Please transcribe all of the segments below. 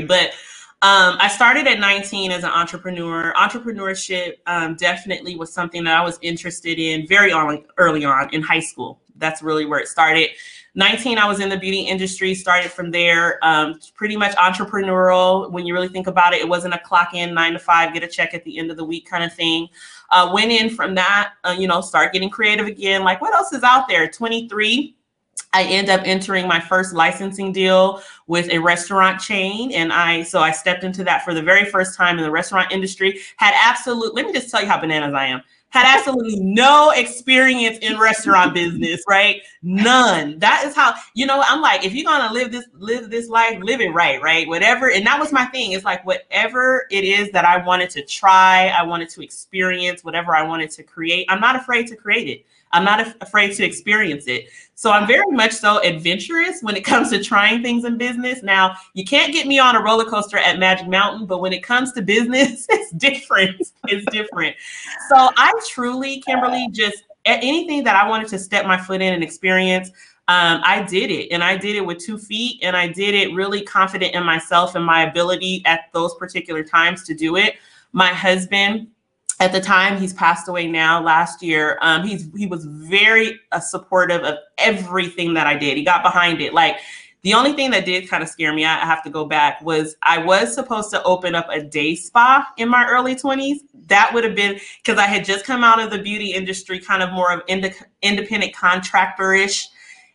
but um, I started at 19 as an entrepreneur. Entrepreneurship um, definitely was something that I was interested in very early, early on in high school. That's really where it started. 19, I was in the beauty industry, started from there, um, pretty much entrepreneurial. When you really think about it, it wasn't a clock in nine to five, get a check at the end of the week kind of thing. Uh, went in from that, uh, you know, start getting creative again. Like, what else is out there? 23, I end up entering my first licensing deal with a restaurant chain. And I, so I stepped into that for the very first time in the restaurant industry, had absolute, let me just tell you how bananas I am had absolutely no experience in restaurant business, right? None. That is how, you know, I'm like, if you're gonna live this, live this life, live it right, right? Whatever. And that was my thing. It's like whatever it is that I wanted to try, I wanted to experience, whatever I wanted to create, I'm not afraid to create it. I'm not afraid to experience it. So I'm very much so adventurous when it comes to trying things in business. Now, you can't get me on a roller coaster at Magic Mountain, but when it comes to business, it's different. It's different. So I truly, Kimberly, just anything that I wanted to step my foot in and experience, um, I did it and I did it with two feet and I did it really confident in myself and my ability at those particular times to do it. My husband, at the time he's passed away now last year. Um, he's he was very uh, supportive of everything that i did. He got behind it. Like the only thing that did kind of scare me i have to go back was i was supposed to open up a day spa in my early 20s that would have been because i had just come out of the beauty industry kind of more of ind- independent contractor-ish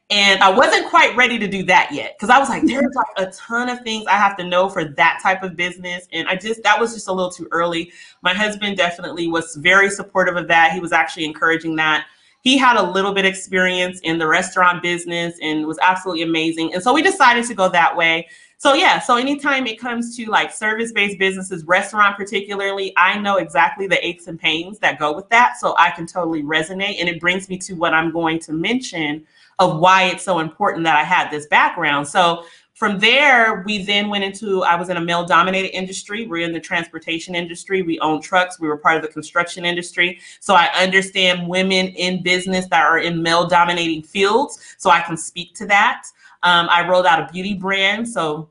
and I wasn't quite ready to do that yet because I was like, there's like a ton of things I have to know for that type of business. And I just, that was just a little too early. My husband definitely was very supportive of that. He was actually encouraging that. He had a little bit experience in the restaurant business and was absolutely amazing. And so we decided to go that way. So yeah, so anytime it comes to like service-based businesses, restaurant particularly, I know exactly the aches and pains that go with that. So I can totally resonate. And it brings me to what I'm going to mention of why it's so important that I had this background. So from there, we then went into, I was in a male dominated industry. We're in the transportation industry. We own trucks. We were part of the construction industry. So I understand women in business that are in male dominating fields. So I can speak to that. Um, I rolled out a beauty brand. So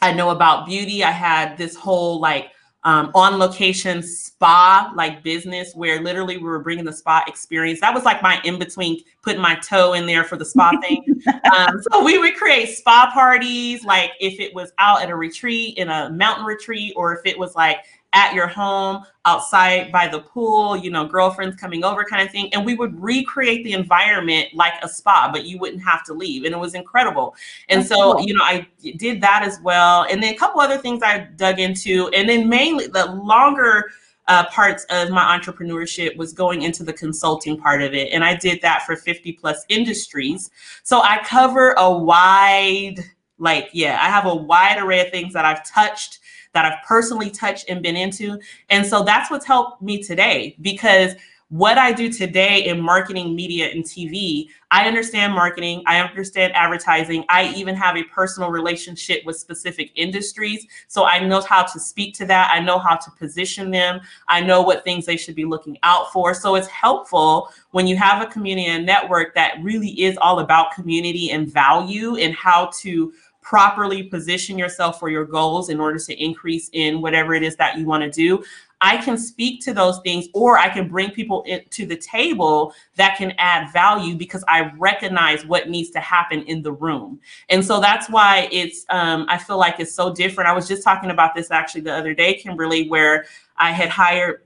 I know about beauty. I had this whole like um, on location spa like business where literally we were bringing the spa experience. That was like my in between putting my toe in there for the spa thing. Um, so we would create spa parties, like if it was out at a retreat in a mountain retreat, or if it was like at your home, outside by the pool, you know, girlfriends coming over kind of thing. And we would recreate the environment like a spa, but you wouldn't have to leave. And it was incredible. And That's so, cool. you know, I did that as well. And then a couple other things I dug into. And then mainly the longer uh, parts of my entrepreneurship was going into the consulting part of it. And I did that for 50 plus industries. So I cover a wide, like, yeah, I have a wide array of things that I've touched that I've personally touched and been into. And so that's what's helped me today because what I do today in marketing, media, and TV, I understand marketing, I understand advertising, I even have a personal relationship with specific industries. So I know how to speak to that, I know how to position them, I know what things they should be looking out for. So it's helpful when you have a community and network that really is all about community and value and how to properly position yourself for your goals in order to increase in whatever it is that you want to do. I can speak to those things or I can bring people to the table that can add value because I recognize what needs to happen in the room. And so that's why it's, um, I feel like it's so different. I was just talking about this actually the other day, Kimberly, where I had hired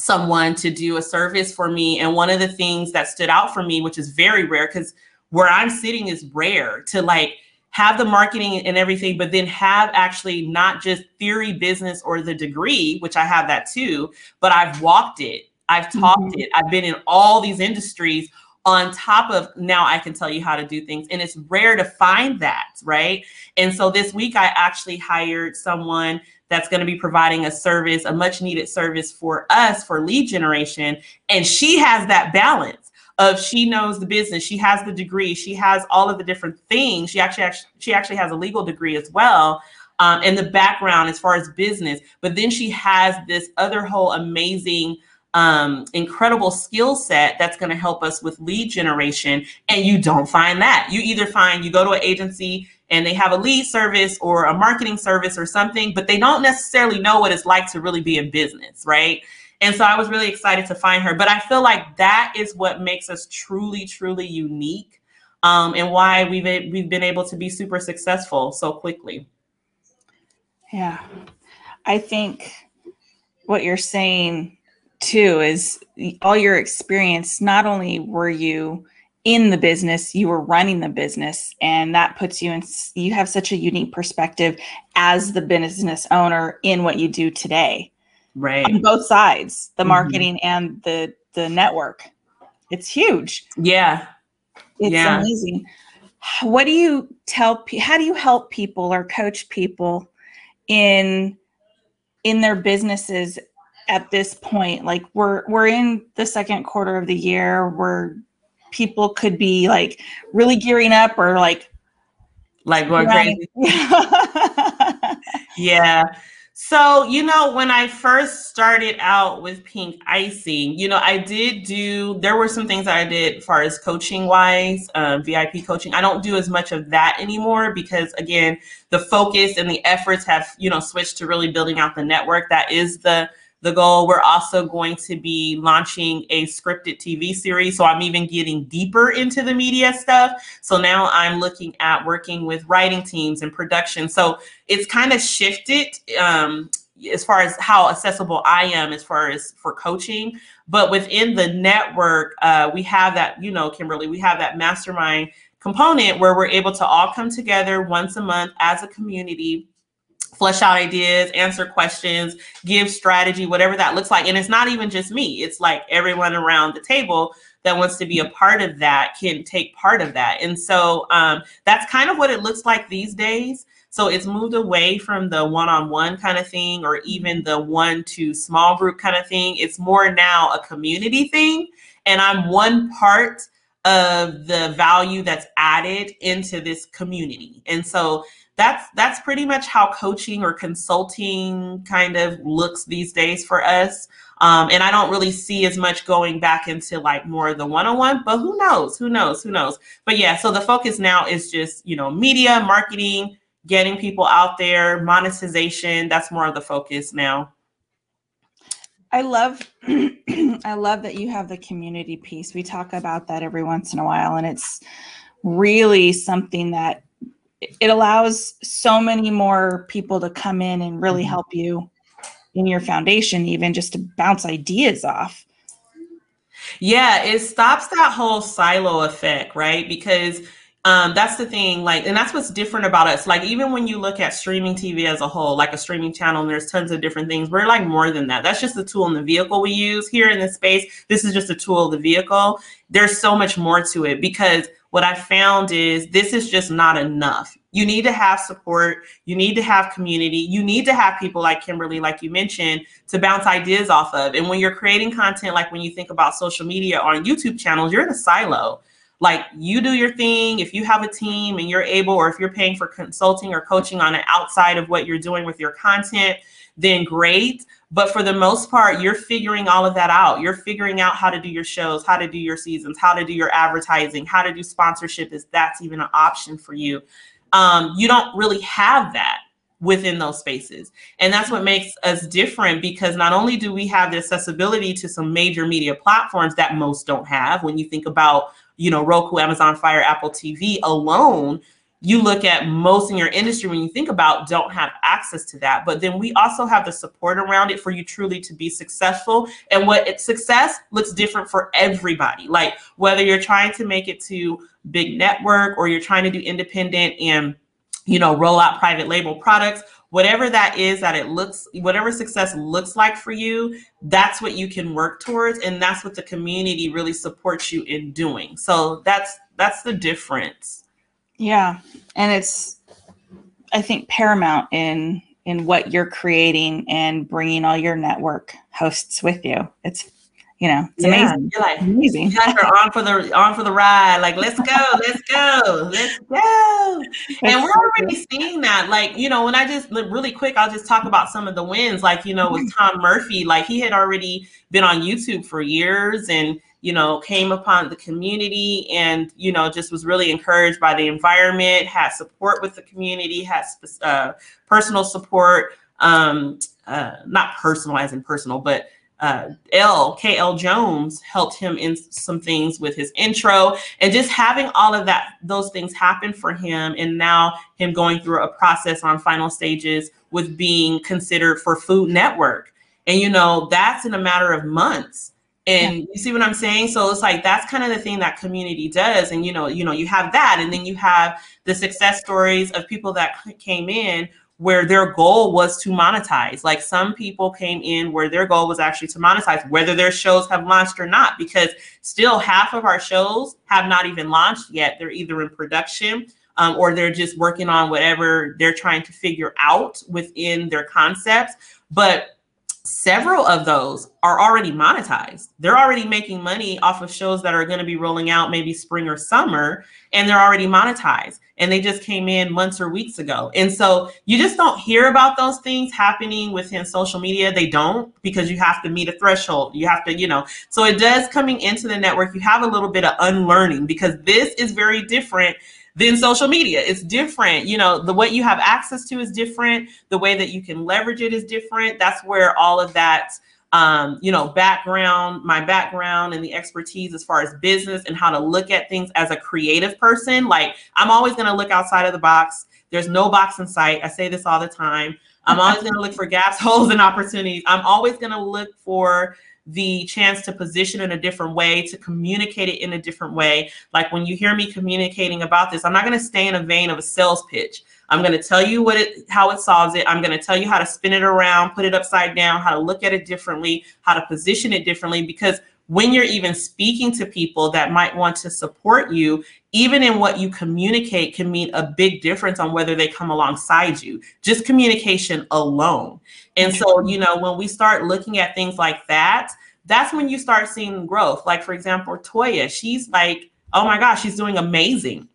someone to do a service for me. And one of the things that stood out for me, which is very rare because where I'm sitting is rare to like, have the marketing and everything, but then have actually not just theory, business, or the degree, which I have that too, but I've walked it, I've talked mm-hmm. it, I've been in all these industries on top of now I can tell you how to do things. And it's rare to find that, right? And so this week I actually hired someone that's going to be providing a service, a much needed service for us for lead generation. And she has that balance of she knows the business, she has the degree, she has all of the different things. She actually, she actually has a legal degree as well. Um, and the background as far as business, but then she has this other whole amazing um, incredible skill set that's going to help us with lead generation. And you don't find that. You either find you go to an agency and they have a lead service or a marketing service or something, but they don't necessarily know what it's like to really be in business, right? And so I was really excited to find her. But I feel like that is what makes us truly, truly unique um, and why we've, we've been able to be super successful so quickly. Yeah. I think what you're saying too is all your experience, not only were you in the business, you were running the business, and that puts you in, you have such a unique perspective as the business owner in what you do today right. on both sides the mm-hmm. marketing mm-hmm. and the the network. It's huge. Yeah. It's yeah. amazing. What do you tell how do you help people or coach people in in their businesses at this point? Like we're we're in the second quarter of the year where people could be like really gearing up or like like going crazy. Yeah so, you know, when I first started out with Pink Icing, you know, I did do, there were some things that I did as far as coaching wise, um, VIP coaching. I don't do as much of that anymore because, again, the focus and the efforts have, you know, switched to really building out the network. That is the the goal. We're also going to be launching a scripted TV series. So I'm even getting deeper into the media stuff. So now I'm looking at working with writing teams and production. So it's kind of shifted um, as far as how accessible I am as far as for coaching. But within the network, uh, we have that, you know, Kimberly, we have that mastermind component where we're able to all come together once a month as a community flesh out ideas, answer questions, give strategy, whatever that looks like. And it's not even just me, it's like everyone around the table that wants to be a part of that can take part of that. And so um, that's kind of what it looks like these days. So it's moved away from the one on one kind of thing or even the one to small group kind of thing. It's more now a community thing. And I'm one part of the value that's added into this community. And so that's that's pretty much how coaching or consulting kind of looks these days for us. Um, and I don't really see as much going back into like more of the one-on-one, but who knows? Who knows? Who knows? But yeah, so the focus now is just you know media, marketing, getting people out there, monetization. That's more of the focus now. I love I love that you have the community piece. We talk about that every once in a while and it's really something that it allows so many more people to come in and really mm-hmm. help you in your foundation even just to bounce ideas off. Yeah it stops that whole silo effect right? Because um, that's the thing like and that's what's different about us. Like even when you look at streaming tv as a whole like a streaming channel and there's tons of different things. We're like more than that. That's just the tool and the vehicle we use here in this space. This is just a tool the vehicle. There's so much more to it because what I found is this is just not enough. You need to have support. You need to have community. You need to have people like Kimberly, like you mentioned, to bounce ideas off of. And when you're creating content, like when you think about social media or on YouTube channels, you're in a silo. Like you do your thing. If you have a team and you're able, or if you're paying for consulting or coaching on the outside of what you're doing with your content, then great. But for the most part, you're figuring all of that out. You're figuring out how to do your shows, how to do your seasons, how to do your advertising, how to do sponsorship, if that's even an option for you. Um, you don't really have that within those spaces. And that's what makes us different because not only do we have the accessibility to some major media platforms that most don't have, when you think about, you know, Roku, Amazon Fire, Apple TV alone, you look at most in your industry when you think about don't have access to that. But then we also have the support around it for you truly to be successful. And what it, success looks different for everybody. Like whether you're trying to make it to big network or you're trying to do independent and you know roll out private label products whatever that is that it looks whatever success looks like for you that's what you can work towards. And that's what the community really supports you in doing. So that's that's the difference yeah. And it's, I think, paramount in in what you're creating and bringing all your network hosts with you. It's you know, it's yeah, amazing. You're like amazing. Are on for the on for the ride. Like, let's go, let's go, let's go. and we're already seeing that. Like, you know, when I just really quick, I'll just talk about some of the wins. Like, you know, with Tom Murphy, like he had already been on YouTube for years and you know, came upon the community and, you know, just was really encouraged by the environment, had support with the community, had uh, personal support, um, uh, not personal as in personal, but uh, L, KL Jones helped him in some things with his intro and just having all of that, those things happen for him. And now him going through a process on final stages with being considered for Food Network. And, you know, that's in a matter of months and yeah. you see what i'm saying? So it's like that's kind of the thing that community does. And you know you know you have that. And then you have the success stories of people that came in where their goal was to monetize. Like some people came in where their goal was actually to monetize whether their shows have launched or not because still half of our shows have not even launched yet. They're either in production um, or they're just working on whatever they're trying to figure out within their concepts. But several of those are already monetized. They're already making money off of shows that are going to be rolling out maybe spring or summer, and they're already monetized. And they just came in months or weeks ago. And so you just don't hear about those things happening within social media. They don't because you have to meet a threshold. You have to, you know, so it does coming into the network. You have a little bit of unlearning because this is very different than social media. It's different. You know, the what you have access to is different. The way that you can leverage it is different. That's where all of that um, you know, background, my background and the expertise as far as business and how to look at things as a creative person. Like I'm always going to look outside of the box. There's no box in sight. I say this all the time. I'm always going to look for gaps, holes, and opportunities. I'm always going to look for the chance to position in a different way, to communicate it in a different way. Like when you hear me communicating about this, I'm not going to stay in a vein of a sales pitch. I'm going to tell you what it how it solves it. I'm going to tell you how to spin it around, put it upside down, how to look at it differently, how to position it differently because when you're even speaking to people that might want to support you, even in what you communicate can mean a big difference on whether they come alongside you. Just communication alone. And so, mm-hmm. you know, when we start looking at things like that, that's when you start seeing growth. Like, for example, Toya, she's like, oh my gosh, she's doing amazing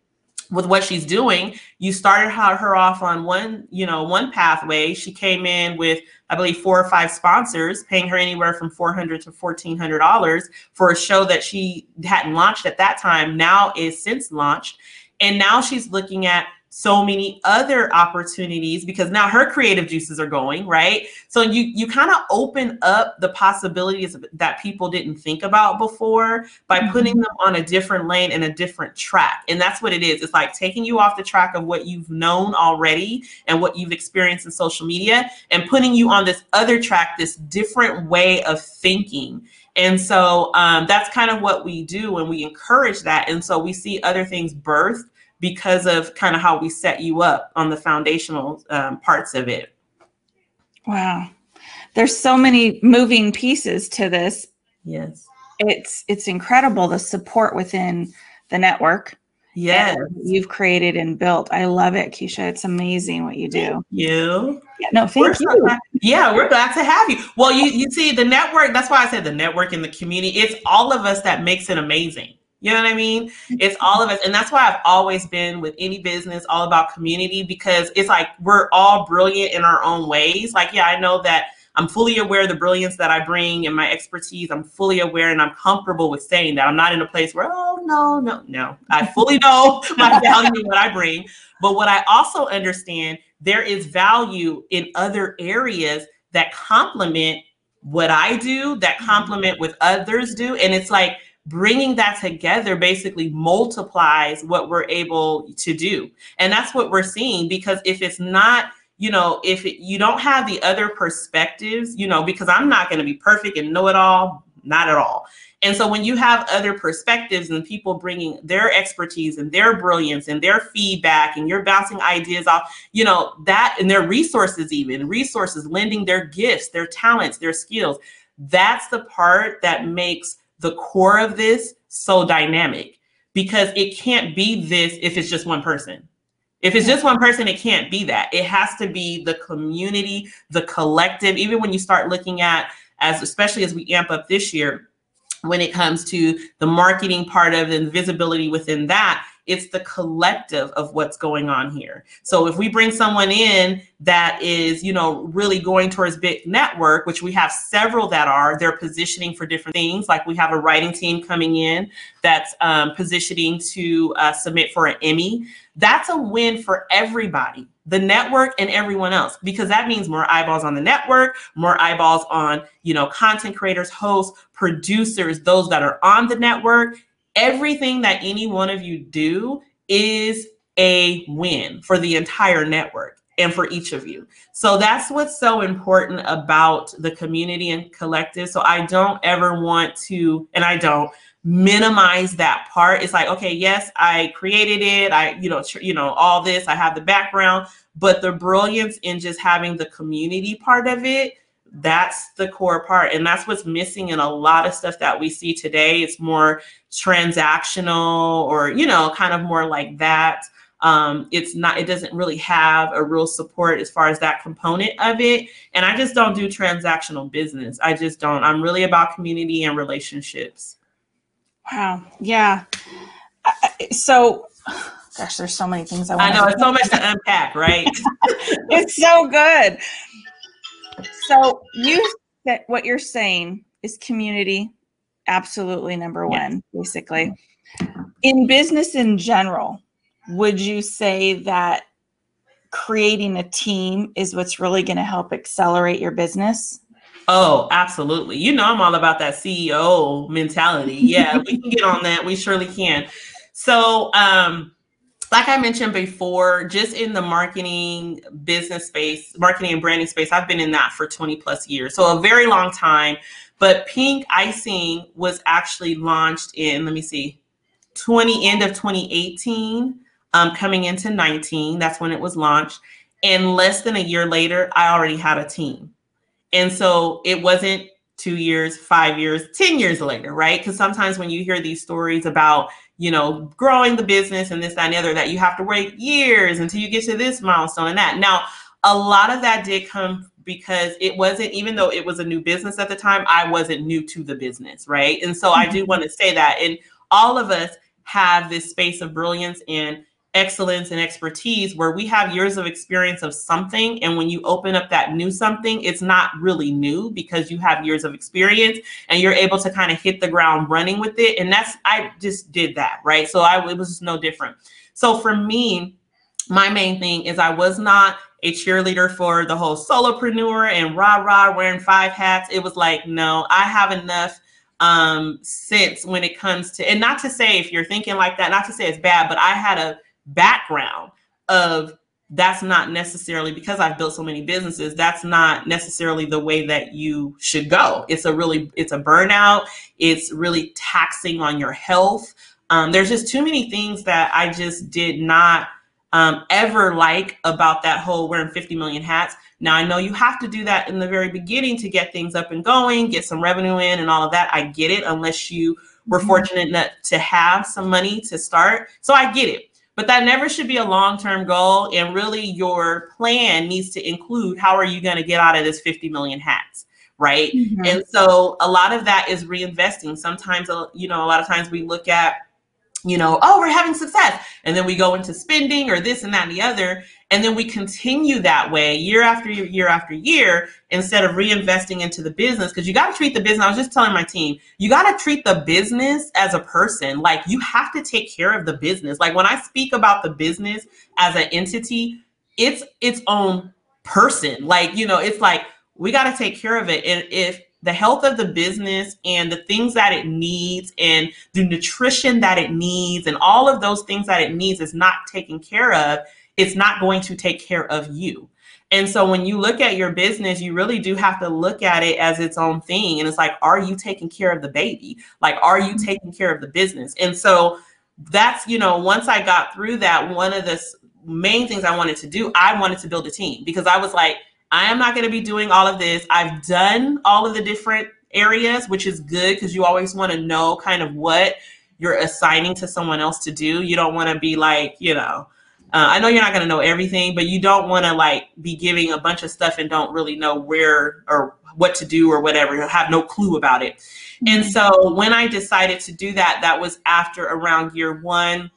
with what she's doing you started her off on one you know one pathway. She came in with i believe four or five sponsors paying her anywhere from 400 to 1400 dollars for a show that she hadn't launched at that time now is since launched. And now she's looking at so many other opportunities because now her creative juices are going right? So you you kind of open up the possibilities that people didn't think about before by mm-hmm. putting them on a different lane and a different track. And that's what it is. It's like taking you off the track of what you've known already and what you've experienced in social media and putting you on this other track this different way of thinking. And so um, that's kind of what we do and we encourage that. And so we see other things birthed because of kind of how we set you up on the foundational um, parts of it. Wow. There's so many moving pieces to this. Yes. It's it's incredible the support within the network. Yes. You've created and built. I love it, Keisha. It's amazing what you do. Thank you. Yeah, no, thank we're you. So yeah, we're glad to have you. Well, you you see the network, that's why I said the network and the community. It's all of us that makes it amazing. You know what I mean? Mm-hmm. It's all of us. And that's why I've always been with any business all about community because it's like we're all brilliant in our own ways. Like, yeah, I know that I'm fully aware of the brilliance that I bring and my expertise. I'm fully aware and I'm comfortable with saying that. I'm not in a place where, oh, no, no, no. I fully know my value and what I bring. But what I also understand, there is value in other areas that complement what I do, that mm-hmm. complement what others do. And it's like, bringing that together basically multiplies what we're able to do. And that's what we're seeing because if it's not, you know, if it, you don't have the other perspectives, you know, because I'm not going to be perfect and know it all, not at all. And so when you have other perspectives and people bringing their expertise and their brilliance and their feedback and you're bouncing ideas off, you know, that and their resources, even resources, lending their gifts, their talents, their skills, that's the part that makes the core of this so dynamic because it can't be this if it's just one person. If it's just one person, it can't be that. It has to be the community, the collective. Even when you start looking at, as especially as we amp up this year, when it comes to the marketing part of and visibility within that, it's the collective of what's going on here. So if we bring someone in that is, you know, really going towards big network, which we have several that are, they're positioning for different things. Like we have a writing team coming in that's um, positioning to uh, submit for an Emmy. That's a win for everybody, the network and everyone else, because that means more eyeballs on the network, more eyeballs on, you know, content creators, hosts, producers, those that are on the network. Everything that any one of you do is a win for the entire network and for each of you. So that's what's so important about the community and collective. So I don't ever want to, and I don't minimize that part. It's like, okay, yes, I created it. I, you know, tr- you know, all this, I have the background, but the brilliance in just having the community part of it, that's the core part. And that's what's missing in a lot of stuff that we see today. It's more transactional or, you know, kind of more like that. Um, it's not it doesn't really have a real support as far as that component of it and i just don't do transactional business. I just don't. I'm really about community and relationships. Wow. Yeah. So gosh there's so many things i, I know it's so much to unpack right? It's so good so you that what you're saying is community absolutely number one basically in business in general would you say that creating a team is what's really going to help accelerate your business? Oh, absolutely. You know, I'm all about that CEO mentality. Yeah, we can get on that. We surely can. So, um, like I mentioned before, just in the marketing business space, marketing and branding space, I've been in that for 20 plus years. So, a very long time. But Pink Icing was actually launched in, let me see, 20 end of 2018 um, coming into 19. That's when it was launched. And less than a year later, I already had a team. And so it wasn't two years, five years, 10 years later, right? Because sometimes when you hear these stories about, you know, growing the business and this, that, and the other, that you have to wait years until you get to this milestone and that. Now, a lot of that did come because it wasn't, even though it was a new business at the time, I wasn't new to the business, right? And so I do mm-hmm. want to say that. And all of us have this space of brilliance and excellence and expertise where we have years of experience of something and when you open up that new something it's not really new because you have years of experience and you're able to kind of hit the ground running with it and that's i just did that right? So i it was no different. So for me my main thing is i was not a cheerleader for the whole solopreneur and rah rah wearing five hats. It was like no i have enough um sense when it comes to and not to say if you're thinking like that not to say it's bad but i had a background of that's not necessarily because I've built so many businesses, that's not necessarily the way that you should go. It's a really, it's a burnout. It's really taxing on your health. Um, there's just too many things that I just did not um, ever like about that whole wearing 50 million hats. Now, I know you have to do that in the very beginning to get things up and going, get some revenue in and all of that. I get it, unless you were mm-hmm. fortunate enough to have some money to start. So I get it. But that never should be a long term goal. And really, your plan needs to include how are you going to get out of this 50 million hats? Right. Mm-hmm. And so a lot of that is reinvesting. Sometimes, uh, you know, a lot of times we look at, you know, oh, we're having success. And then we go into spending or this and that and the other. And then we continue that way year after year, year after year, instead of reinvesting into the business. Because you got to treat the business. I was just telling my team, you got to treat the business as a person. Like you have to take care of the business. Like when I speak about the business as an entity, it's its own person. Like, you know, it's like we got to take care of it. And if the health of the business and the things that it needs and the nutrition that it needs and all of those things that it needs is not taken care of, it's not going to take care of you. And so when you look at your business, you really do have to look at it as its own thing. And it's like, are you taking care of the baby? Like, are you mm-hmm. taking care of the business? And so that's, you know, once I got through that, one of the main things I wanted to do, I wanted to build a team because I was like, I am not going to be doing all of this. I've done all of the different areas, which is good because you always want to know kind of what you're assigning to someone else to do. You don't want to be like, you know, uh, I know you're not going to know everything, but you don't want to like be giving a bunch of stuff and don't really know where or what to do or whatever, you have no clue about it. Mm-hmm. And so when I decided to do that, that was after around year one.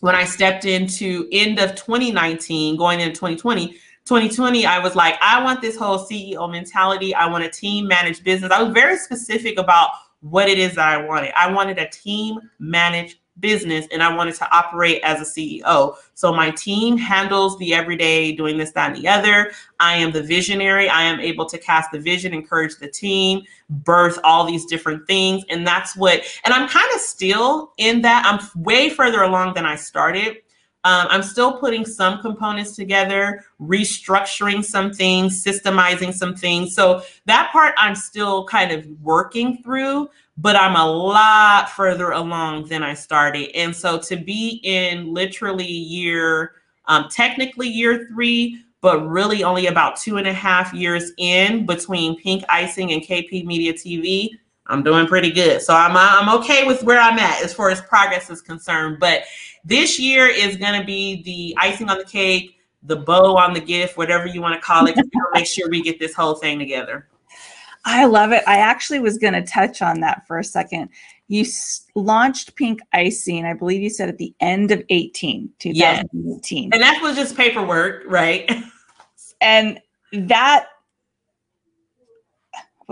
when I stepped into end of 2019, going into 2020, 2020, I was like, I want this whole CEO mentality. I want a team managed business. I was very specific about what it is that I wanted. I wanted a team managed business and I wanted to operate as a CEO. So my team handles the everyday doing this, that, and the other. I am the visionary. I am able to cast the vision, encourage the team, birth all these different things. And that's what, and I'm kind of still in that. I'm way further along than I started. Um, I'm still putting some components together, restructuring some things, systemizing some things. So that part I'm still kind of working through but I'm a lot further along than I started. And so to be in literally year, um, technically year three, but really only about two and a half years in between Pink Icing and KP Media TV, I'm doing pretty good. So I'm uh, I'm okay with where I'm at as far as progress is concerned. But this year is going to be the icing on the cake, the bow on the gift, whatever you want to call it. make sure we get this whole thing together. I love it. I actually was going to touch on that for a second. You s- launched Pink Icing, I believe you said at the end of 18, 2018. And that was just paperwork, right? and that,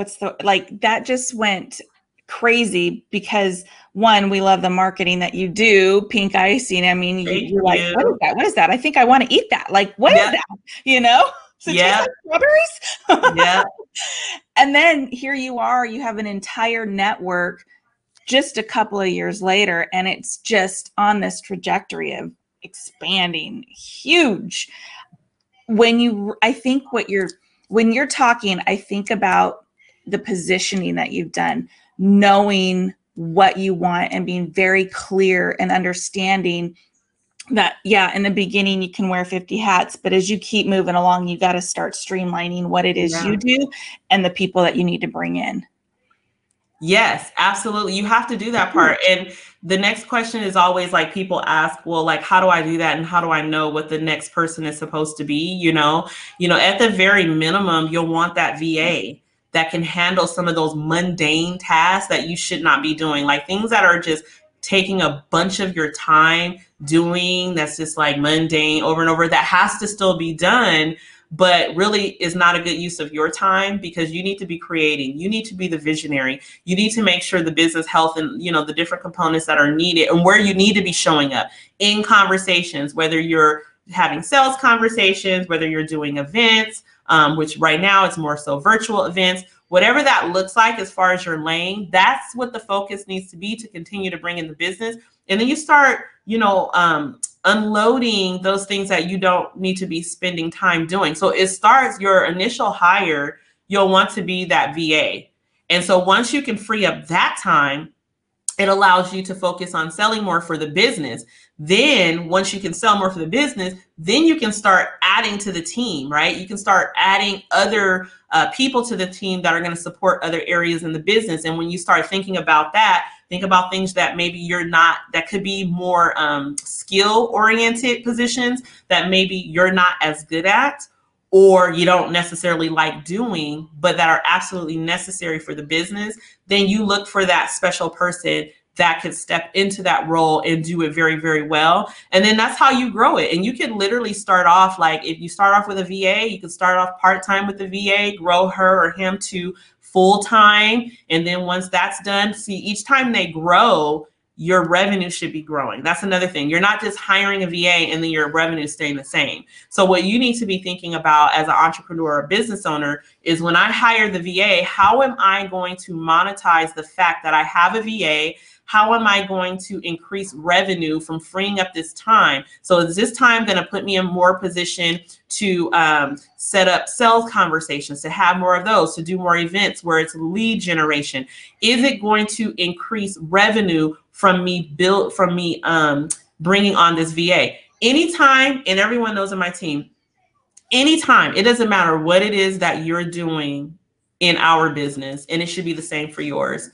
what's the, like, that just went crazy because one, we love the marketing that you do, pink icing. I mean, you, are like, what is that? What is that? I think I want to eat that. Like, what yeah. is that? You know? So yeah. Like strawberries. yeah. And then here you are, you have an entire network just a couple of years later, and it's just on this trajectory of expanding huge. When you, I think what you're, when you're talking, I think about the positioning that you've done, knowing what you want and being very clear and understanding that yeah in the beginning you can wear 50 hats but as you keep moving along you got to start streamlining what it is yeah. you do and the people that you need to bring in. Yes absolutely. You have to do that part. And the next question is always like people ask well like how do i do that and how do i know what the next person is supposed to be? You know? You know at the very minimum you'll want that va that can handle some of those mundane tasks that you should not be doing. Like things that are just taking a bunch of your time doing that's just like mundane over and over that has to still be done but really is not a good use of your time because you need to be creating you need to be the visionary. You need to make sure the business health and you know the different components that are needed and where you need to be showing up in conversations whether you're having sales conversations whether you're doing events um, which right now it's more so virtual events whatever that looks like as far as your lane, that's what the focus needs to be to continue to bring in the business. And then you start, you know, um, unloading those things that you don't need to be spending time doing. So it starts your initial hire, you'll want to be that VA. And so once you can free up that time, it allows you to focus on selling more for the business. Then, once you can sell more for the business, then you can start adding to the team, right? You can start adding other uh, people to the team that are going to support other areas in the business. And when you start thinking about that, think about things that maybe you're not, that could be more um, skill oriented positions that maybe you're not as good at or you don't necessarily like doing, but that are absolutely necessary for the business, then you look for that special person that could step into that role and do it very, very well. And then that's how you grow it. And you can literally start off like if you start off with a VA, you can start off part time with the VA, grow her or him to full time. And then once that's done, see each time they grow, your revenue should be growing. That's another thing. You're not just hiring a VA and then your revenue is staying the same. So what you need to be thinking about as an entrepreneur or business owner is when I hire the VA, how am I going to monetize the fact that I have a VA? How am I going to increase revenue from freeing up this time? So is this time going to put me in more position to um, set up sales conversations, to have more of those, to do more events where it's lead generation? Is it going to increase revenue from me build from me um, bringing on this VA? Anytime, and everyone knows in my team, anytime, it doesn't matter what it is that you're doing in our business, and it should be the same for yours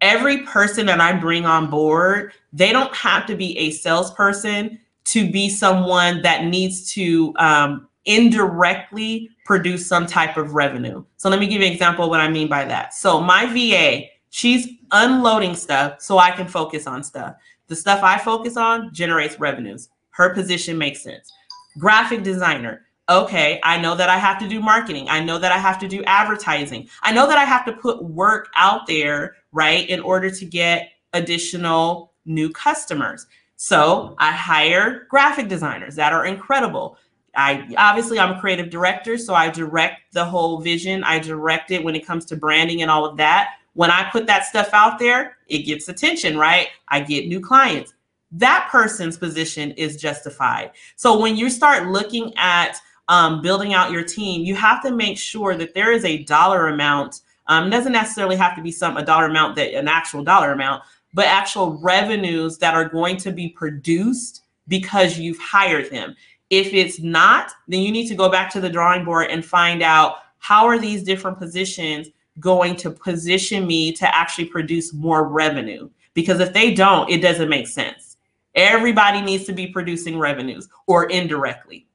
every person that I bring on board, they don't have to be a salesperson to be someone that needs to um, indirectly produce some type of revenue. So let me give you an example of what I mean by that. So my VA, she's unloading stuff so I can focus on stuff. The stuff I focus on generates revenues. Her position makes sense. Graphic designer. Okay, I know that I have to do marketing. I know that I have to do advertising. I know that I have to put work out there, right, in order to get additional new customers. So I hire graphic designers that are incredible. I obviously I'm a creative director, so I direct the whole vision. I direct it when it comes to branding and all of that. When I put that stuff out there, it gets attention, right? I get new clients. That person's position is justified. So when you start looking at um, building out your team, you have to make sure that there is a dollar amount. Um, doesn't necessarily have to be some a dollar amount that an actual dollar amount, but actual revenues that are going to be produced because you've hired them. If it's not, then you need to go back to the drawing board and find out how are these different positions going to position me to actually produce more revenue? Because if they don't, it doesn't make sense. Everybody needs to be producing revenues or indirectly.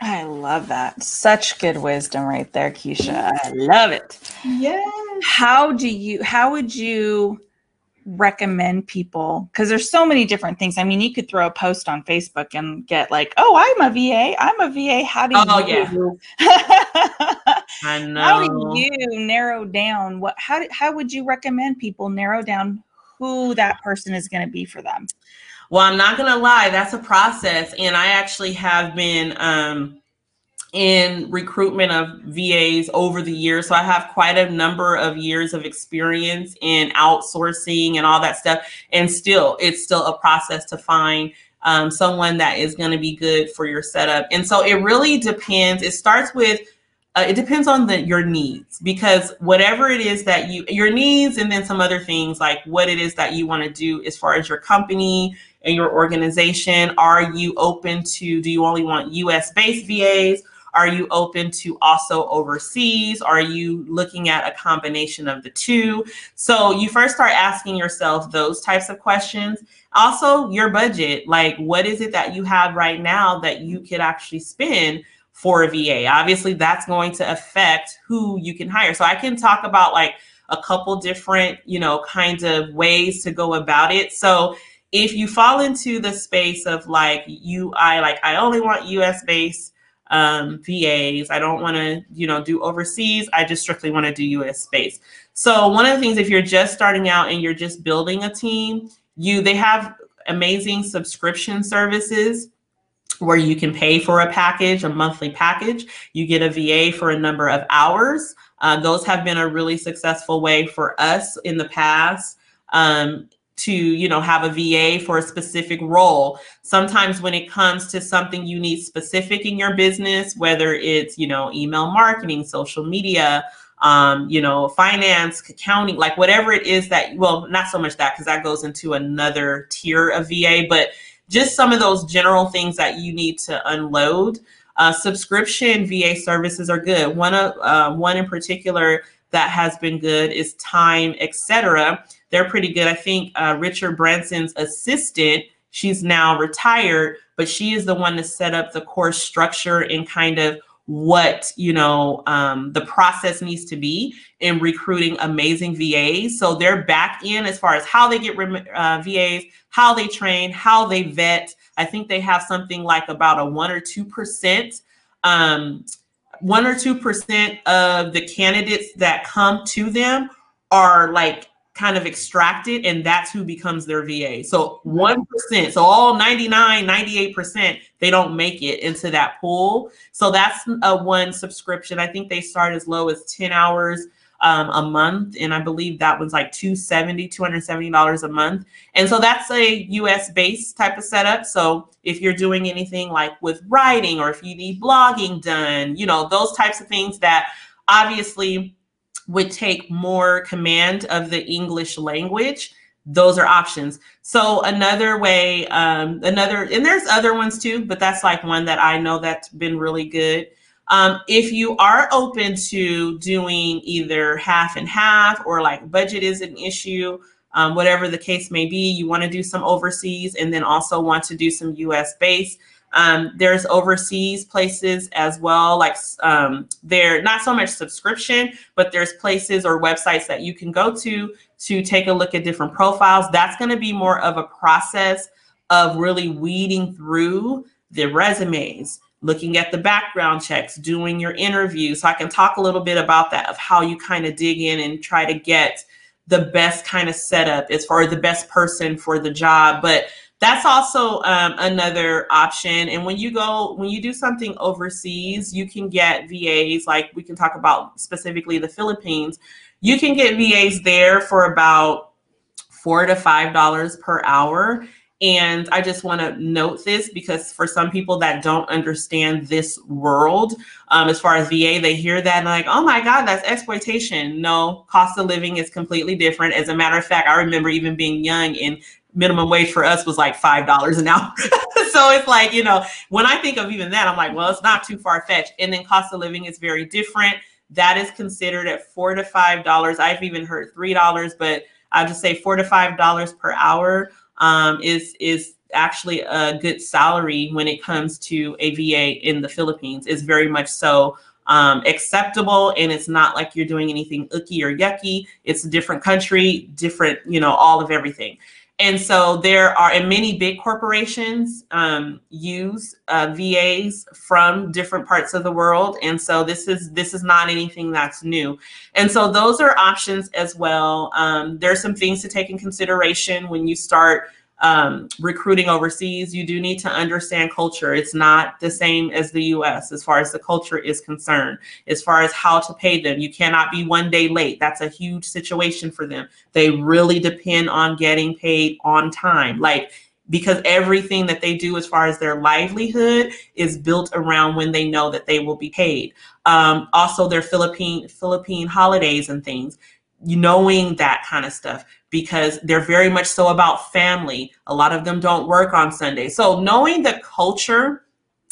I love that. Such good wisdom right there, Keisha. I love it. Yes. How do you, how would you, recommend people because there's so many different things. I mean, you could throw a post on Facebook and get like, "Oh, I'm a VA. I'm a VA. How do oh, you?" Yeah. I know. How do you narrow down what? How how would you recommend people narrow down who that person is going to be for them? Well, I'm not going to lie. That's a process, and I actually have been. Um, in recruitment of VAs over the years. So I have quite a number of years of experience in outsourcing and all that stuff. And still, it's still a process to find um, someone that is going to be good for your setup. And so it really depends. It starts with uh, it depends on the your needs because whatever it is that you your needs and then some other things like what it is that you want to do as far as your company and your organization are you open to do you only want US based VAs are you open to also overseas? Are you looking at a combination of the two? So you first start asking yourself those types of questions. Also, your budget like, what is it that you have right now that you could actually spend? for a VA. Obviously, that's going to affect who you can hire. So I can talk about like a couple different, you know, kinds of ways to go about it. So if you fall into the space of like you, I like, I only want US based um, VAs. I don't want to, you know, do overseas. I just strictly want to do US space. So one of the things, if you're just starting out and you're just building a team, you they have amazing subscription services where you can pay for a package, a monthly package. You get a VA for a number of hours. Uh, those have been a really successful way for us in the past. Um, to you know have a VA for a specific role. Sometimes when it comes to something you need specific in your business, whether it's you know email marketing, social media, um, you know finance, accounting, like whatever it is that well not so much that because that goes into another tier of VA, but just some of those general things that you need to unload. Uh, subscription VA services are good. One of uh, one in particular that has been good is Time, etc they're pretty good. I think uh, Richard Branson's assistant, she's now retired, but she is the one to set up the course structure and kind of what you know um, the process needs to be in recruiting amazing VAs. So they're back in as far as how they get uh, VAs, how they train, how they vet. I think they have something like about a one or two percent, um, one or two percent of the candidates that come to them are like kind of extracted and that's who becomes their VA. So 1%, so all 99, 98%, they don't make it into that pool. So that's a one subscription. I think they start as low as 10 hours um, a month. And I believe that was like 270, $270 a month. And so that's a US based type of setup. So if you're doing anything like with writing or if you need blogging done, you know, those types of things that obviously would take more command of the English language, those are options. So another way, um, another, and there's other ones too, but that's like one that I know that's been really good. Um, if you are open to doing either half and half or like budget is an issue, um, whatever the case may be, you want to do some overseas and then also want to do some US based. Um, there's overseas places as well, like um, they're not so much subscription, but there's places or websites that you can go to to take a look at different profiles. That's going to be more of a process of really weeding through the resumes, looking at the background checks, doing your interview. So I can talk a little bit about that of how you kind of dig in and try to get the best kind of setup as far as the best person for the job. But that's also um, another option. And when you go, when you do something overseas, you can get VAs, like we can talk about specifically the Philippines. You can get VAs there for about four to five dollars per hour. And I just want to note this because for some people that don't understand this world, um, as far as VA, they hear that and like, oh my God, that's exploitation. No, cost of living is completely different. As a matter of fact, I remember even being young and minimum wage for us was like five dollars an hour. so it's like, you know, when I think of even that, I'm like, well, it's not too far fetched. And then cost of living is very different. That is considered at four to five dollars. I've even heard three dollars, but I'll just say four to five dollars per hour um, is is actually a good salary when it comes to a VA in the Philippines. Is very much so um, acceptable, and it's not like you're doing anything icky or yucky. It's a different country, different, you know, all of everything. And so there are, and many big corporations um, use uh, VAs from different parts of the world. And so this is this is not anything that's new. And so those are options as well. Um, there are some things to take in consideration when you start um, recruiting overseas, you do need to understand culture. It's not the same as the US as far as the culture is concerned, as far as how to pay them. You cannot be one day late. That's a huge situation for them. They really depend on getting paid on time. Like, because everything that they do as far as their livelihood is built around when they know that they will be paid. Um, also, their Philippine Philippine holidays and things, knowing that kind of stuff because they're very much so about family. A lot of them don't work on Sunday. So knowing the culture,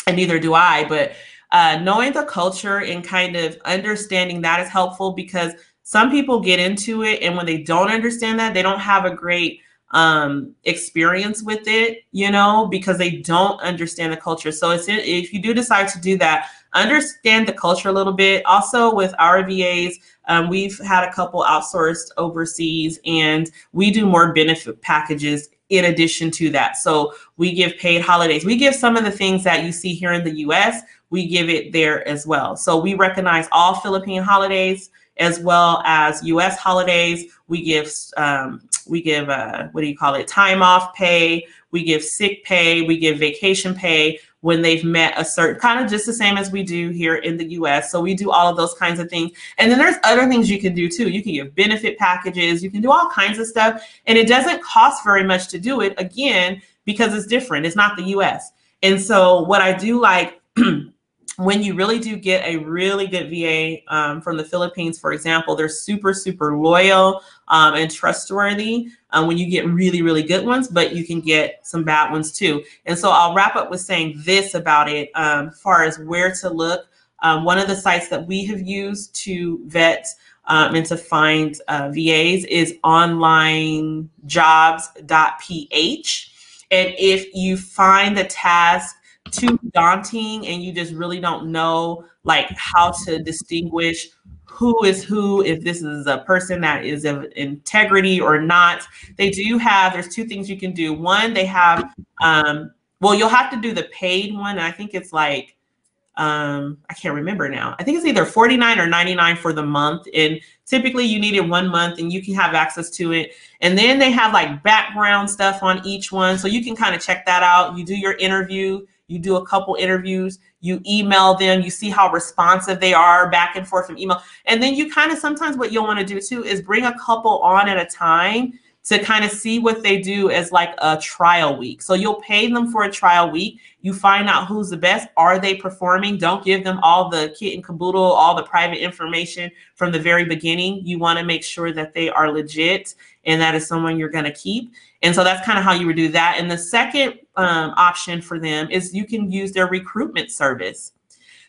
and neither do I, but uh, knowing the culture and kind of understanding that is helpful because some people get into it and when they don't understand that, they don't have a great um, experience with it, you know, because they don't understand the culture. So it's if you do decide to do that, understand the culture a little bit. Also with our VAs, um, we've had a couple outsourced overseas and we do more benefit packages in addition to that. So we give paid holidays. We give some of the things that you see here in the US, we give it there as well. So we recognize all Philippine holidays as well as US holidays. We give um, we give uh, what do you call it time off pay we give sick pay we give vacation pay when they've met a certain kind of just the same as we do here in the US. So we do all of those kinds of things. And then there's other things you can do too. You can give benefit packages, you can do all kinds of stuff. And it doesn't cost very much to do it again, because it's different. It's not the US. And so what I do like when you really do get a really good VA um, from the Philippines, for example, they're super, super loyal um, and trustworthy um, when you get really, really good ones, but you can get some bad ones too. And so I'll wrap up with saying this about it um, far as where to look. Um, one of the sites that we have used to vet um, and to find uh, VAs is onlinejobs.ph. And if you find the task too daunting and you just really don't know like how to distinguish who is who if this is a person that is of integrity or not. They do have there's two things you can do. One they have um well you'll have to do the paid one i think it's like um i can't remember now. I think it's either 49 or 99 for the month and typically you need it one month and you can have access to it. And then they have like background stuff on each one so you can kind of check that out. You do your interview you do a couple interviews, you email them, you see how responsive they are back and forth from email. And then you kind of sometimes what you'll want to do too is bring a couple on at a time to kind of see what they do as like a trial week. So you'll pay them for a trial week. You find out who's the best. Are they performing? Don't give them all the kit and caboodle, all the private information from the very beginning. You want to make sure that they are legit and that is someone you're going to keep. And so that's kind of how you would do that. And the second um, option for them is you can use their recruitment service.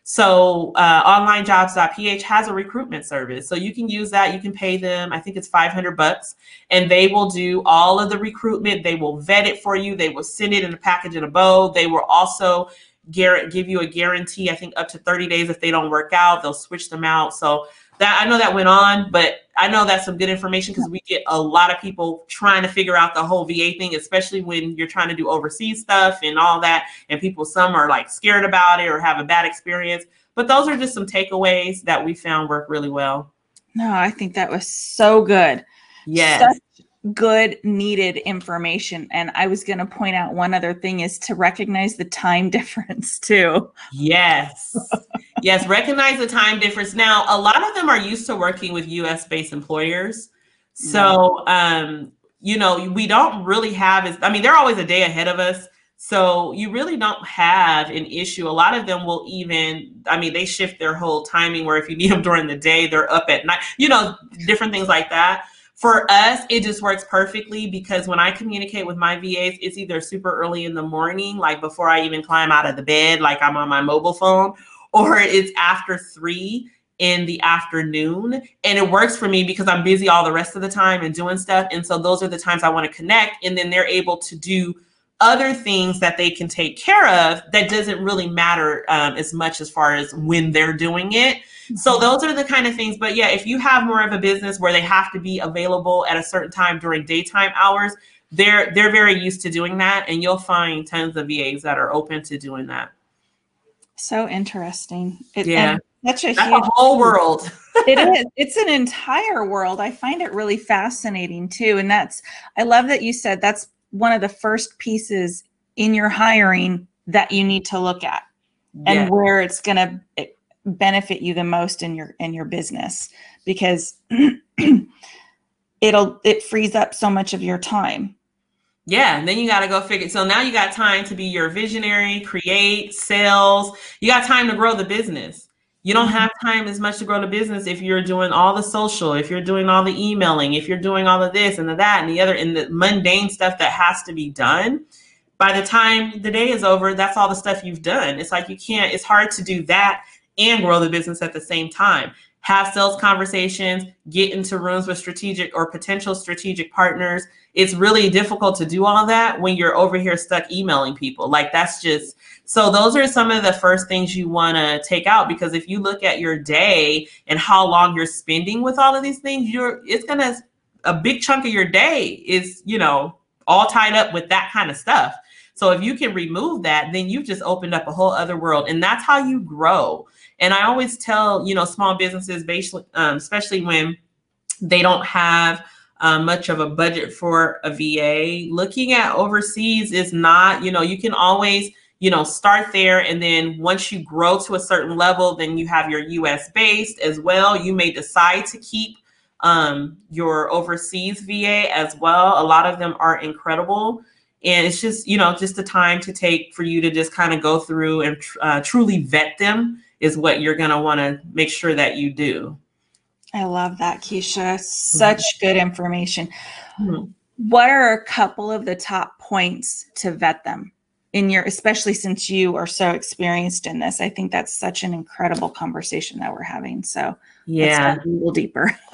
So uh, onlinejobs.ph has a recruitment service. So you can use that. You can pay them, I think it's 500 bucks, and they will do all of the recruitment. They will vet it for you. They will send it in a package in a bow. They will also give you a guarantee, I think up to 30 days if they don't work out, they'll switch them out. So that I know that went on, but I know that's some good information because we get a lot of people trying to figure out the whole VA thing, especially when you're trying to do overseas stuff and all that. And people, some are like scared about it or have a bad experience. But those are just some takeaways that we found work really well. No, I think that was so good. Yes. Such good needed information. And i was going to point out one other thing is to recognize the time difference too. Yes. Yes recognize the time difference. Now a lot of them are used to working with us based employers. So um you know we don't really have is i mean they're always a day ahead of us. So you really don't have an issue. A lot of them will even i mean they shift their whole timing where if you need them during the day they're up at night you know different things like that for us, it just works perfectly because when I communicate with my VAs, it's either super early in the morning, like before I even climb out of the bed, like I'm on my mobile phone, or it's after three in the afternoon. And it works for me because I'm busy all the rest of the time and doing stuff. And so those are the times I want to connect. And then they're able to do other things that they can take care of that doesn't really matter um, as much as far as when they're doing it. So mm-hmm. those are the kind of things. But yeah, if you have more of a business where they have to be available at a certain time during daytime hours, they're they're very used to doing that, and you'll find tons of VAs that are open to doing that. So interesting. It, yeah. Such a That's huge a whole world. it is. It's an entire world. I find it really fascinating too. And that's I love that you said that's one of the first pieces in your hiring that you need to look at yeah. and where it's going to benefit you the most in your in your business because it'll it frees up so much of your time yeah and then you got to go figure so now you got time to be your visionary create sales you got time to grow the business you don't mm-hmm. have time as much to grow the business if you're doing all the social, if you're doing all the emailing, if you're doing all of this and the that and the other and the mundane stuff that has to be done. By the time the day is over, that's all the stuff you've done. It's like you can't, it's hard to do that and grow the business at the same time. Have sales conversations, get into rooms with strategic or potential strategic partners. It's really difficult to do all that when you're over here stuck emailing people. Like that's just so those are some of the first things you want to take out because if you look at your day and how long you're spending with all of these things, you're it's gonna a big chunk of your day is, you know, all tied up with that kind of stuff. So if you can remove that, then you've just opened up a whole other world. And that's how you grow. And I always tell, you know, small businesses, basically, um, especially when they don't have uh, much of a budget for a VA, looking at overseas is not, you know, you can always, you know, start there. And then once you grow to a certain level, then you have your US based as well. You may decide to keep um, your overseas VA as well. A lot of them are incredible and it's just you know just the time to take for you to just kind of go through and uh, truly vet them is what you're going to want to make sure that you do i love that keisha such mm-hmm. good information mm-hmm. what are a couple of the top points to vet them in your especially since you are so experienced in this i think that's such an incredible conversation that we're having so yeah a little deeper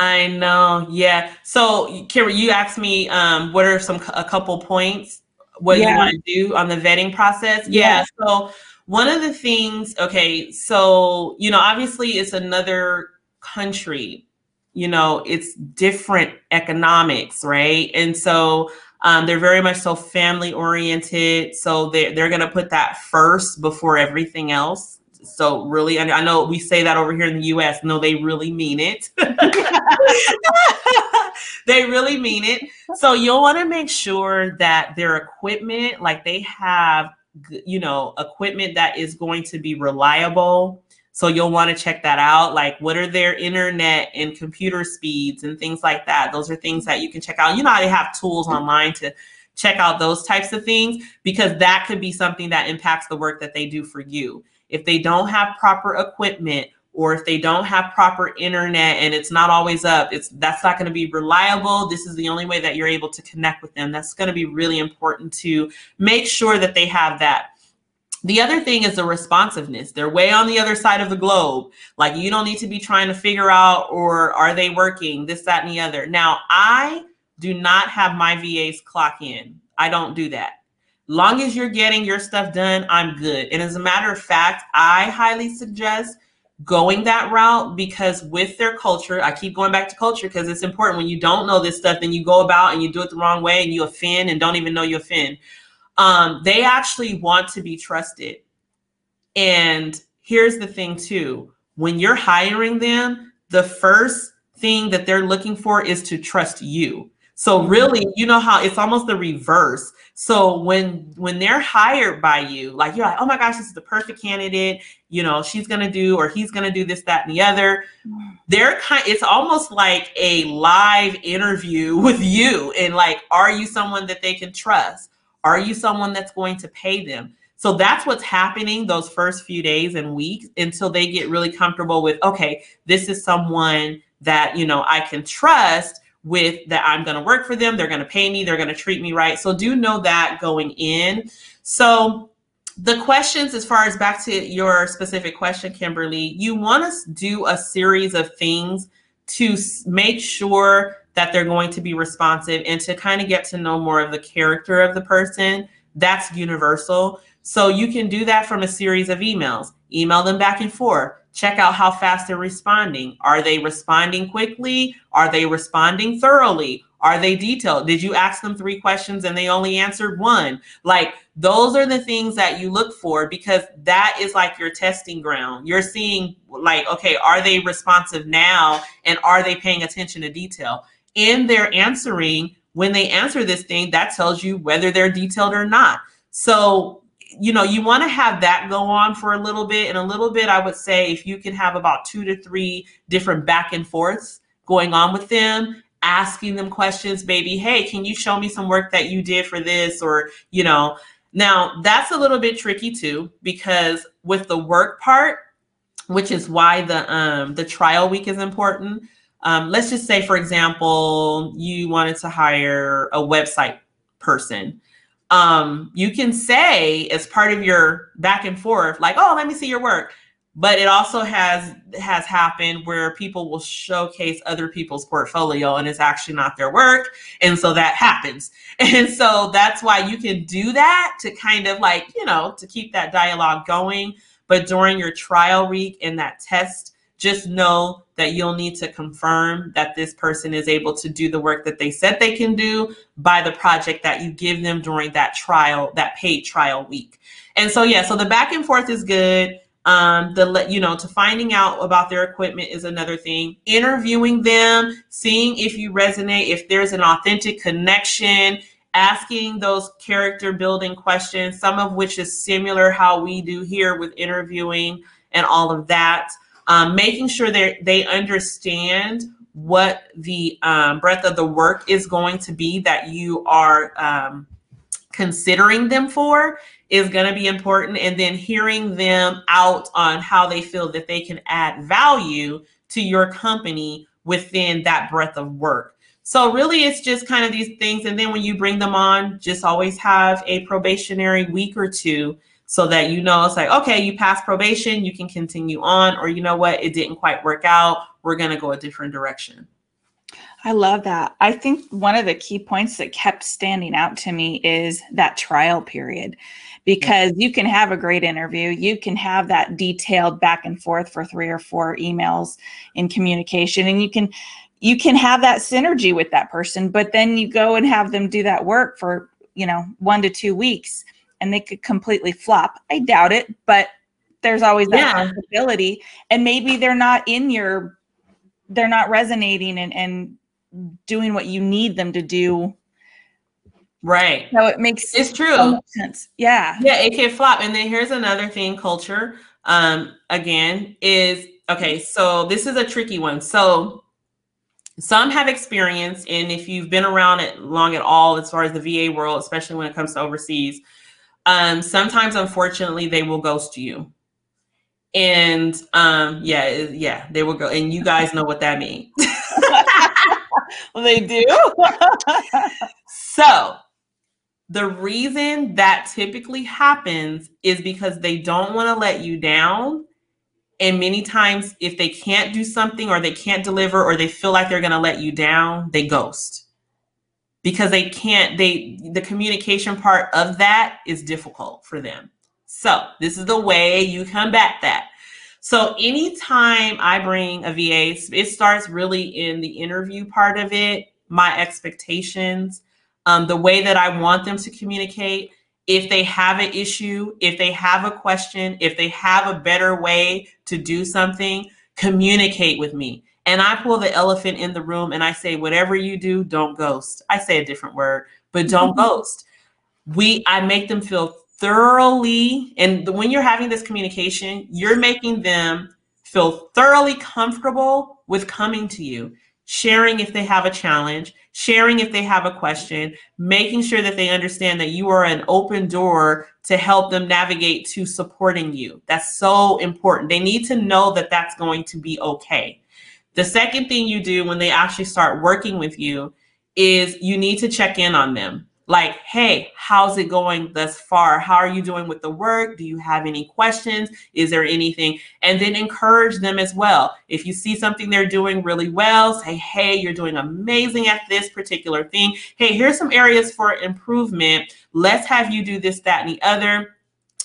I know. Yeah. So, Kira, you asked me um, what are some a couple points what yeah. you want to do on the vetting process. Yeah. yeah. So, one of the things, okay, so you know, obviously, it's another country. You know, it's different economics, right? And so, um, they're very much so family oriented. So they're, they're going to put that first before everything else. So really, I know we say that over here in the U.S. No, they really mean it. they really mean it. So you'll want to make sure that their equipment, like they have, you know, equipment that is going to be reliable. So you'll want to check that out. Like, what are their internet and computer speeds and things like that? Those are things that you can check out. You know they have tools online to check out those types of things because that could be something that impacts the work that they do for you if they don't have proper equipment or if they don't have proper internet and it's not always up it's that's not going to be reliable this is the only way that you're able to connect with them that's going to be really important to make sure that they have that the other thing is the responsiveness. They're way on the other side of the globe. Like you don't need to be trying to figure out or are they working, this, that, and the other. Now, I do not have my VAs clock in. I don't do that. Long as you're getting your stuff done, I'm good. And as a matter of fact, I highly suggest going that route because with their culture, I keep going back to culture because it's important. When you don't know this stuff, then you go about and you do it the wrong way and you offend and don't even know you offend. Um, they actually want to be trusted. And here's the thing, too when you're hiring them, the first thing that they're looking for is to trust you. So really, you know how it's almost the reverse. So when when they're hired by you, like you're like, oh my gosh, this is the perfect candidate. You know, she's gonna do or he's gonna do this, that, and the other. They're kind. It's almost like a live interview with you, and like, are you someone that they can trust? Are you someone that's going to pay them? So that's what's happening those first few days and weeks until they get really comfortable with, okay, this is someone that, you know, I can trust with that I'm going to work for them. They're going to pay me. They're going to treat me right. So do know that going in. So the questions, as far as back to your specific question, Kimberly, you want to do a series of things to make sure that they're going to be responsive and to kind of get to know more of the character of the person. That's universal. So you can do that from a series of emails. Email them back and forth. Check out how fast they're responding. Are they responding quickly? Are they responding thoroughly? Are they detailed? Did you ask them three questions and they only answered one? Like those are the things that you look for because that is like your testing ground. You're seeing like, okay, are they responsive now and are they paying attention to detail? In their answering, when they answer this thing, that tells you whether they're detailed or not. So, you know, you want to have that go on for a little bit. And a little bit, I would say, if you can have about two to three different back and forths going on with them asking them questions, baby, hey, can you show me some work that you did for this? Or, you know, now that's a little bit tricky too, because with the work part, which is why the um, the trial week is important. Um, let's just say, for example, you wanted to hire a website person. Um, you can say as part of your back and forth, like, "Oh, let me see your work." but it also has has happened where people will showcase other people's portfolio and it's actually not their work. And so that happens. And so that's why you can do that to kind of like you know to keep that dialogue going. But during your trial week and that test just know that you'll need to confirm that this person is able to do the work that they said they can do by the project that you give them during that trial that paid trial week and so yeah so the back and forth is good um, the let you know to finding out about their equipment is another thing. Interviewing them, seeing if you resonate, if there's an authentic connection, asking those character building questions, some of which is similar how we do here with interviewing and all of that. Um, making sure that they understand what the um, breadth of the work is going to be that you are um, considering them for is going to be important. And then hearing them out on how they feel that they can add value to your company within that breadth of work. So really it's just kind of these things. And then when you bring them on, just always have a probationary week or two so that you know it's like, okay, you passed probation, you can continue on, or you know what, it didn't quite work out. We're going to go a different direction. I love that. I think one of the key points that kept standing out to me is that trial period because you can have a great interview. You can have that detailed back and forth for three or four emails in communication and you can you can have that synergy with that person, but then you go and have them do that work for, you know, 1 to 2 weeks and they could completely flop. I doubt it, but there's always that yeah. possibility. And maybe they're not in your they're not resonating and, and doing what you need them to do. Right. So it makes it's true. so sense. Yeah. Yeah it can flop. And then here's another thing culture um again is okay so this is a tricky one. So some have experience and if you've been around it long at all as far as the va world especially when it comes to overseas um sometimes unfortunately they will ghost you and um yeah yeah they will go and you guys know what that means they do. so The reason that typically happens is because they don't want to let you down. And many times, if they can't do something or they can't deliver or they feel like they're going to let you down, they ghost because they can't they the communication part of that is difficult for them. So this is the way you combat that. So anytime i bring a va it starts really in the interview part of it my expectations um, the way that i want them to communicate. If they have an issue if they have a question if they have a better way to do something communicate with me and I pull the elephant in the room and I say, whatever you do, don't ghost. I say a different word, but don't mm-hmm. ghost. We, I make them feel thoroughly, and when you're having this communication, you're making them feel thoroughly comfortable with coming to you, sharing if they have a challenge, sharing if they have a question, making sure that they understand that you are an open door to help them navigate to supporting you. That's so important. They need to know that that's going to be okay. The second thing you do when they actually start working with you is you need to check in on them. Like, hey, how's it going thus far? How are you doing with the work? Do you have any questions? Is there anything? And then encourage them as well. If you see something they're doing really well, say, hey, you're doing amazing at this particular thing. Hey, here's some areas for improvement. Let's have you do this, that, and the other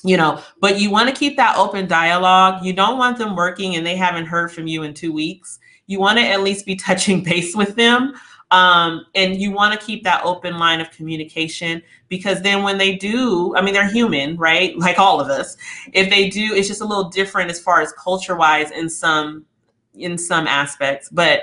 you know but you want to keep that open dialogue you don't want them working and they haven't heard from you in two weeks you want to at least be touching base with them. Um, and you want to keep that open line of communication because then when they do, I mean, they're human, right? Like all of us. If they do, it's just a little different as far as culture wise in some in some aspects. But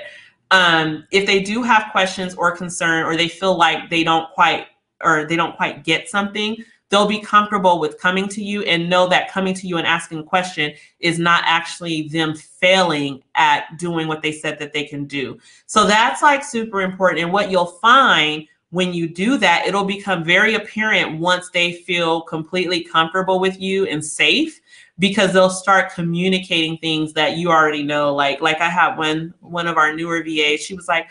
um, if they do have questions or concern, or they feel like they don't quite or they don't quite get something, they'll be comfortable with coming to you and know that coming to you and asking a question is not actually them failing at doing what they said that they can do. So that's like super important. And what you'll find when you do that, it'll become very apparent once they feel completely comfortable with you and safe because they'll start communicating things that you already know. Like, like I had one one of our newer VAs, she was like,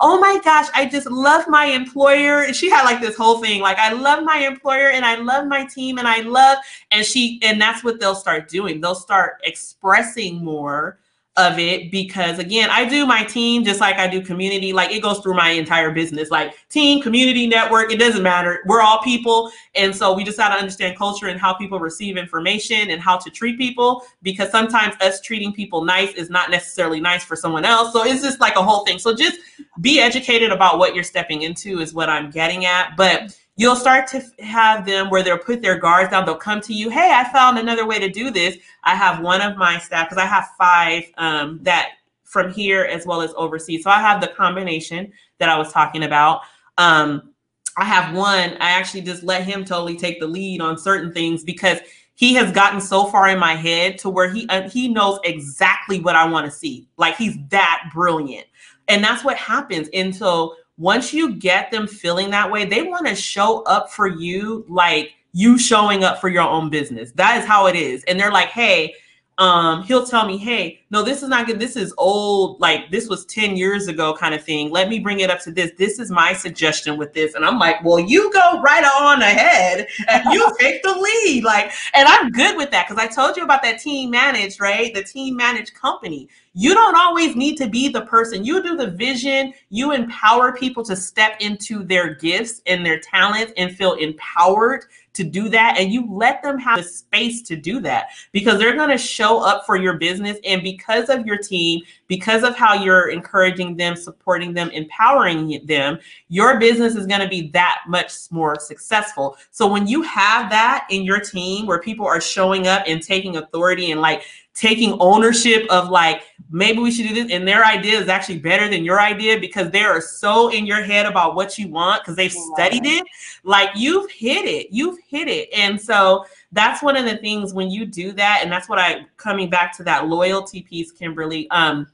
oh my gosh, I just love my employer. She had like this whole thing, like, I love my employer and I love my team and I love, and she, and that's what they'll start doing. They'll start expressing more of it because again i do my team just like i do community. Like it goes through my entire business. Like team community network it doesn't matter. We're all people. And so we just got to understand culture and how people receive information and how to treat people because sometimes us treating people nice is not necessarily nice for someone else. So it's just like a whole thing. So just be educated about what you're stepping into is what i'm getting at. But you'll start to have them where they'll put their guards down. They'll come to you, hey, I found another way to do this. I have one of my staff, because I have five um, that from here as well as overseas. So I have the combination that I was talking about. Um, I have one, I actually just let him totally take the lead on certain things because he has gotten so far in my head to where he uh, he knows exactly what I want to see. Like he's that brilliant. And that's what happens. And so once you get them feeling that way, they want to show up for you like you showing up for your own business. That is how it is. And they're like, hey, um, he'll tell me, hey, no, this is not good. This is old. Like this was 10 years ago kind of thing. Let me bring it up to this. This is my suggestion with this. And I'm like, well, you go right on ahead and you take the lead. Like, and I'm good with that because I told you about that team managed, right? The team managed company. You don't always need to be the person. You do the vision. You empower people to step into their gifts and their talents and feel empowered to do that. And you let them have the space to do that because they're going to show up for your business. And because of your team, because of how you're encouraging them, supporting them, empowering them, your business is going to be that much more successful. So when you have that in your team where people are showing up and taking authority and like taking ownership of like maybe we should do this and their idea is actually better than your idea because they are so in your head about what you want because they've studied it like you've hit it you've hit it and so that's one of the things when you do that and that's what i coming back to that loyalty piece kimberly um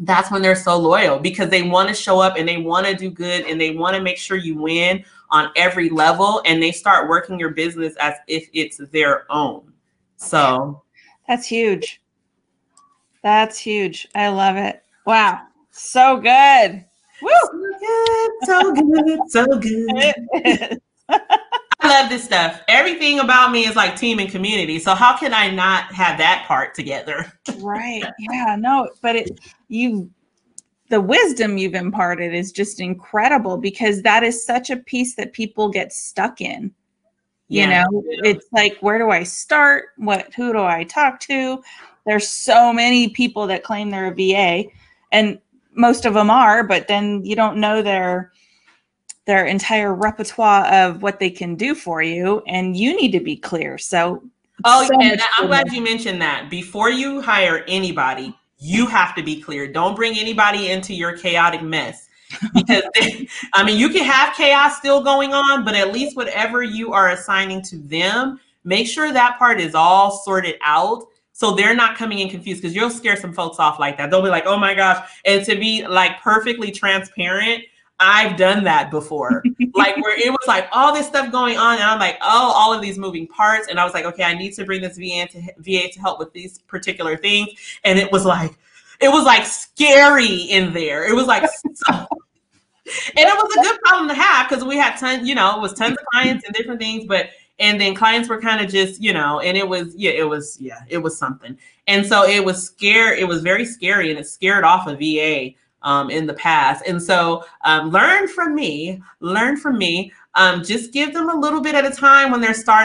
that's when they're so loyal because they want to show up and they want to do good and they want to make sure you win on every level and they start working your business as if it's their own so that's huge. That's huge. I love it. Wow. So good. Woo! So good. So good. So good. Love this stuff. Everything about me is like team and community. So how can I not have that part together? right. Yeah. No, but it you the wisdom you've imparted is just incredible because that is such a piece that people get stuck in. You Yeah. know, it's like where do I start? What who do I talk to? There's so many people that claim they're a VA and most of them are, but then you don't know their their entire repertoire of what they can do for you and you need to be clear. So Oh, so yeah, I'm glad you mentioned that. Before you hire anybody, you have to be clear. Don't bring anybody into your chaotic mess. Because I mean, you can have chaos still going on, but at least whatever you are assigning to them, make sure that part is all sorted out so they're not coming in confused because you'll scare some folks off like that. They'll be like, "Oh my gosh." And to be like perfectly transparent, I've done that before. like where it was like all this stuff going on, and I'm like, oh, all of these moving parts, and I was like, okay, I need to bring this VA to VA to help with these particular things, and it was like, it was like scary in there. It was like, so, and it was a good problem to have because we had tons, you know, it was tons of clients and different things, but and then clients were kind of just, you know, and it was, yeah, it was, yeah, it was something, and so it was scare, it was very scary, and it scared off a VA um, in the past. And so um, learn from me, learn from me. Um, just give them a little bit at a time when they're starting.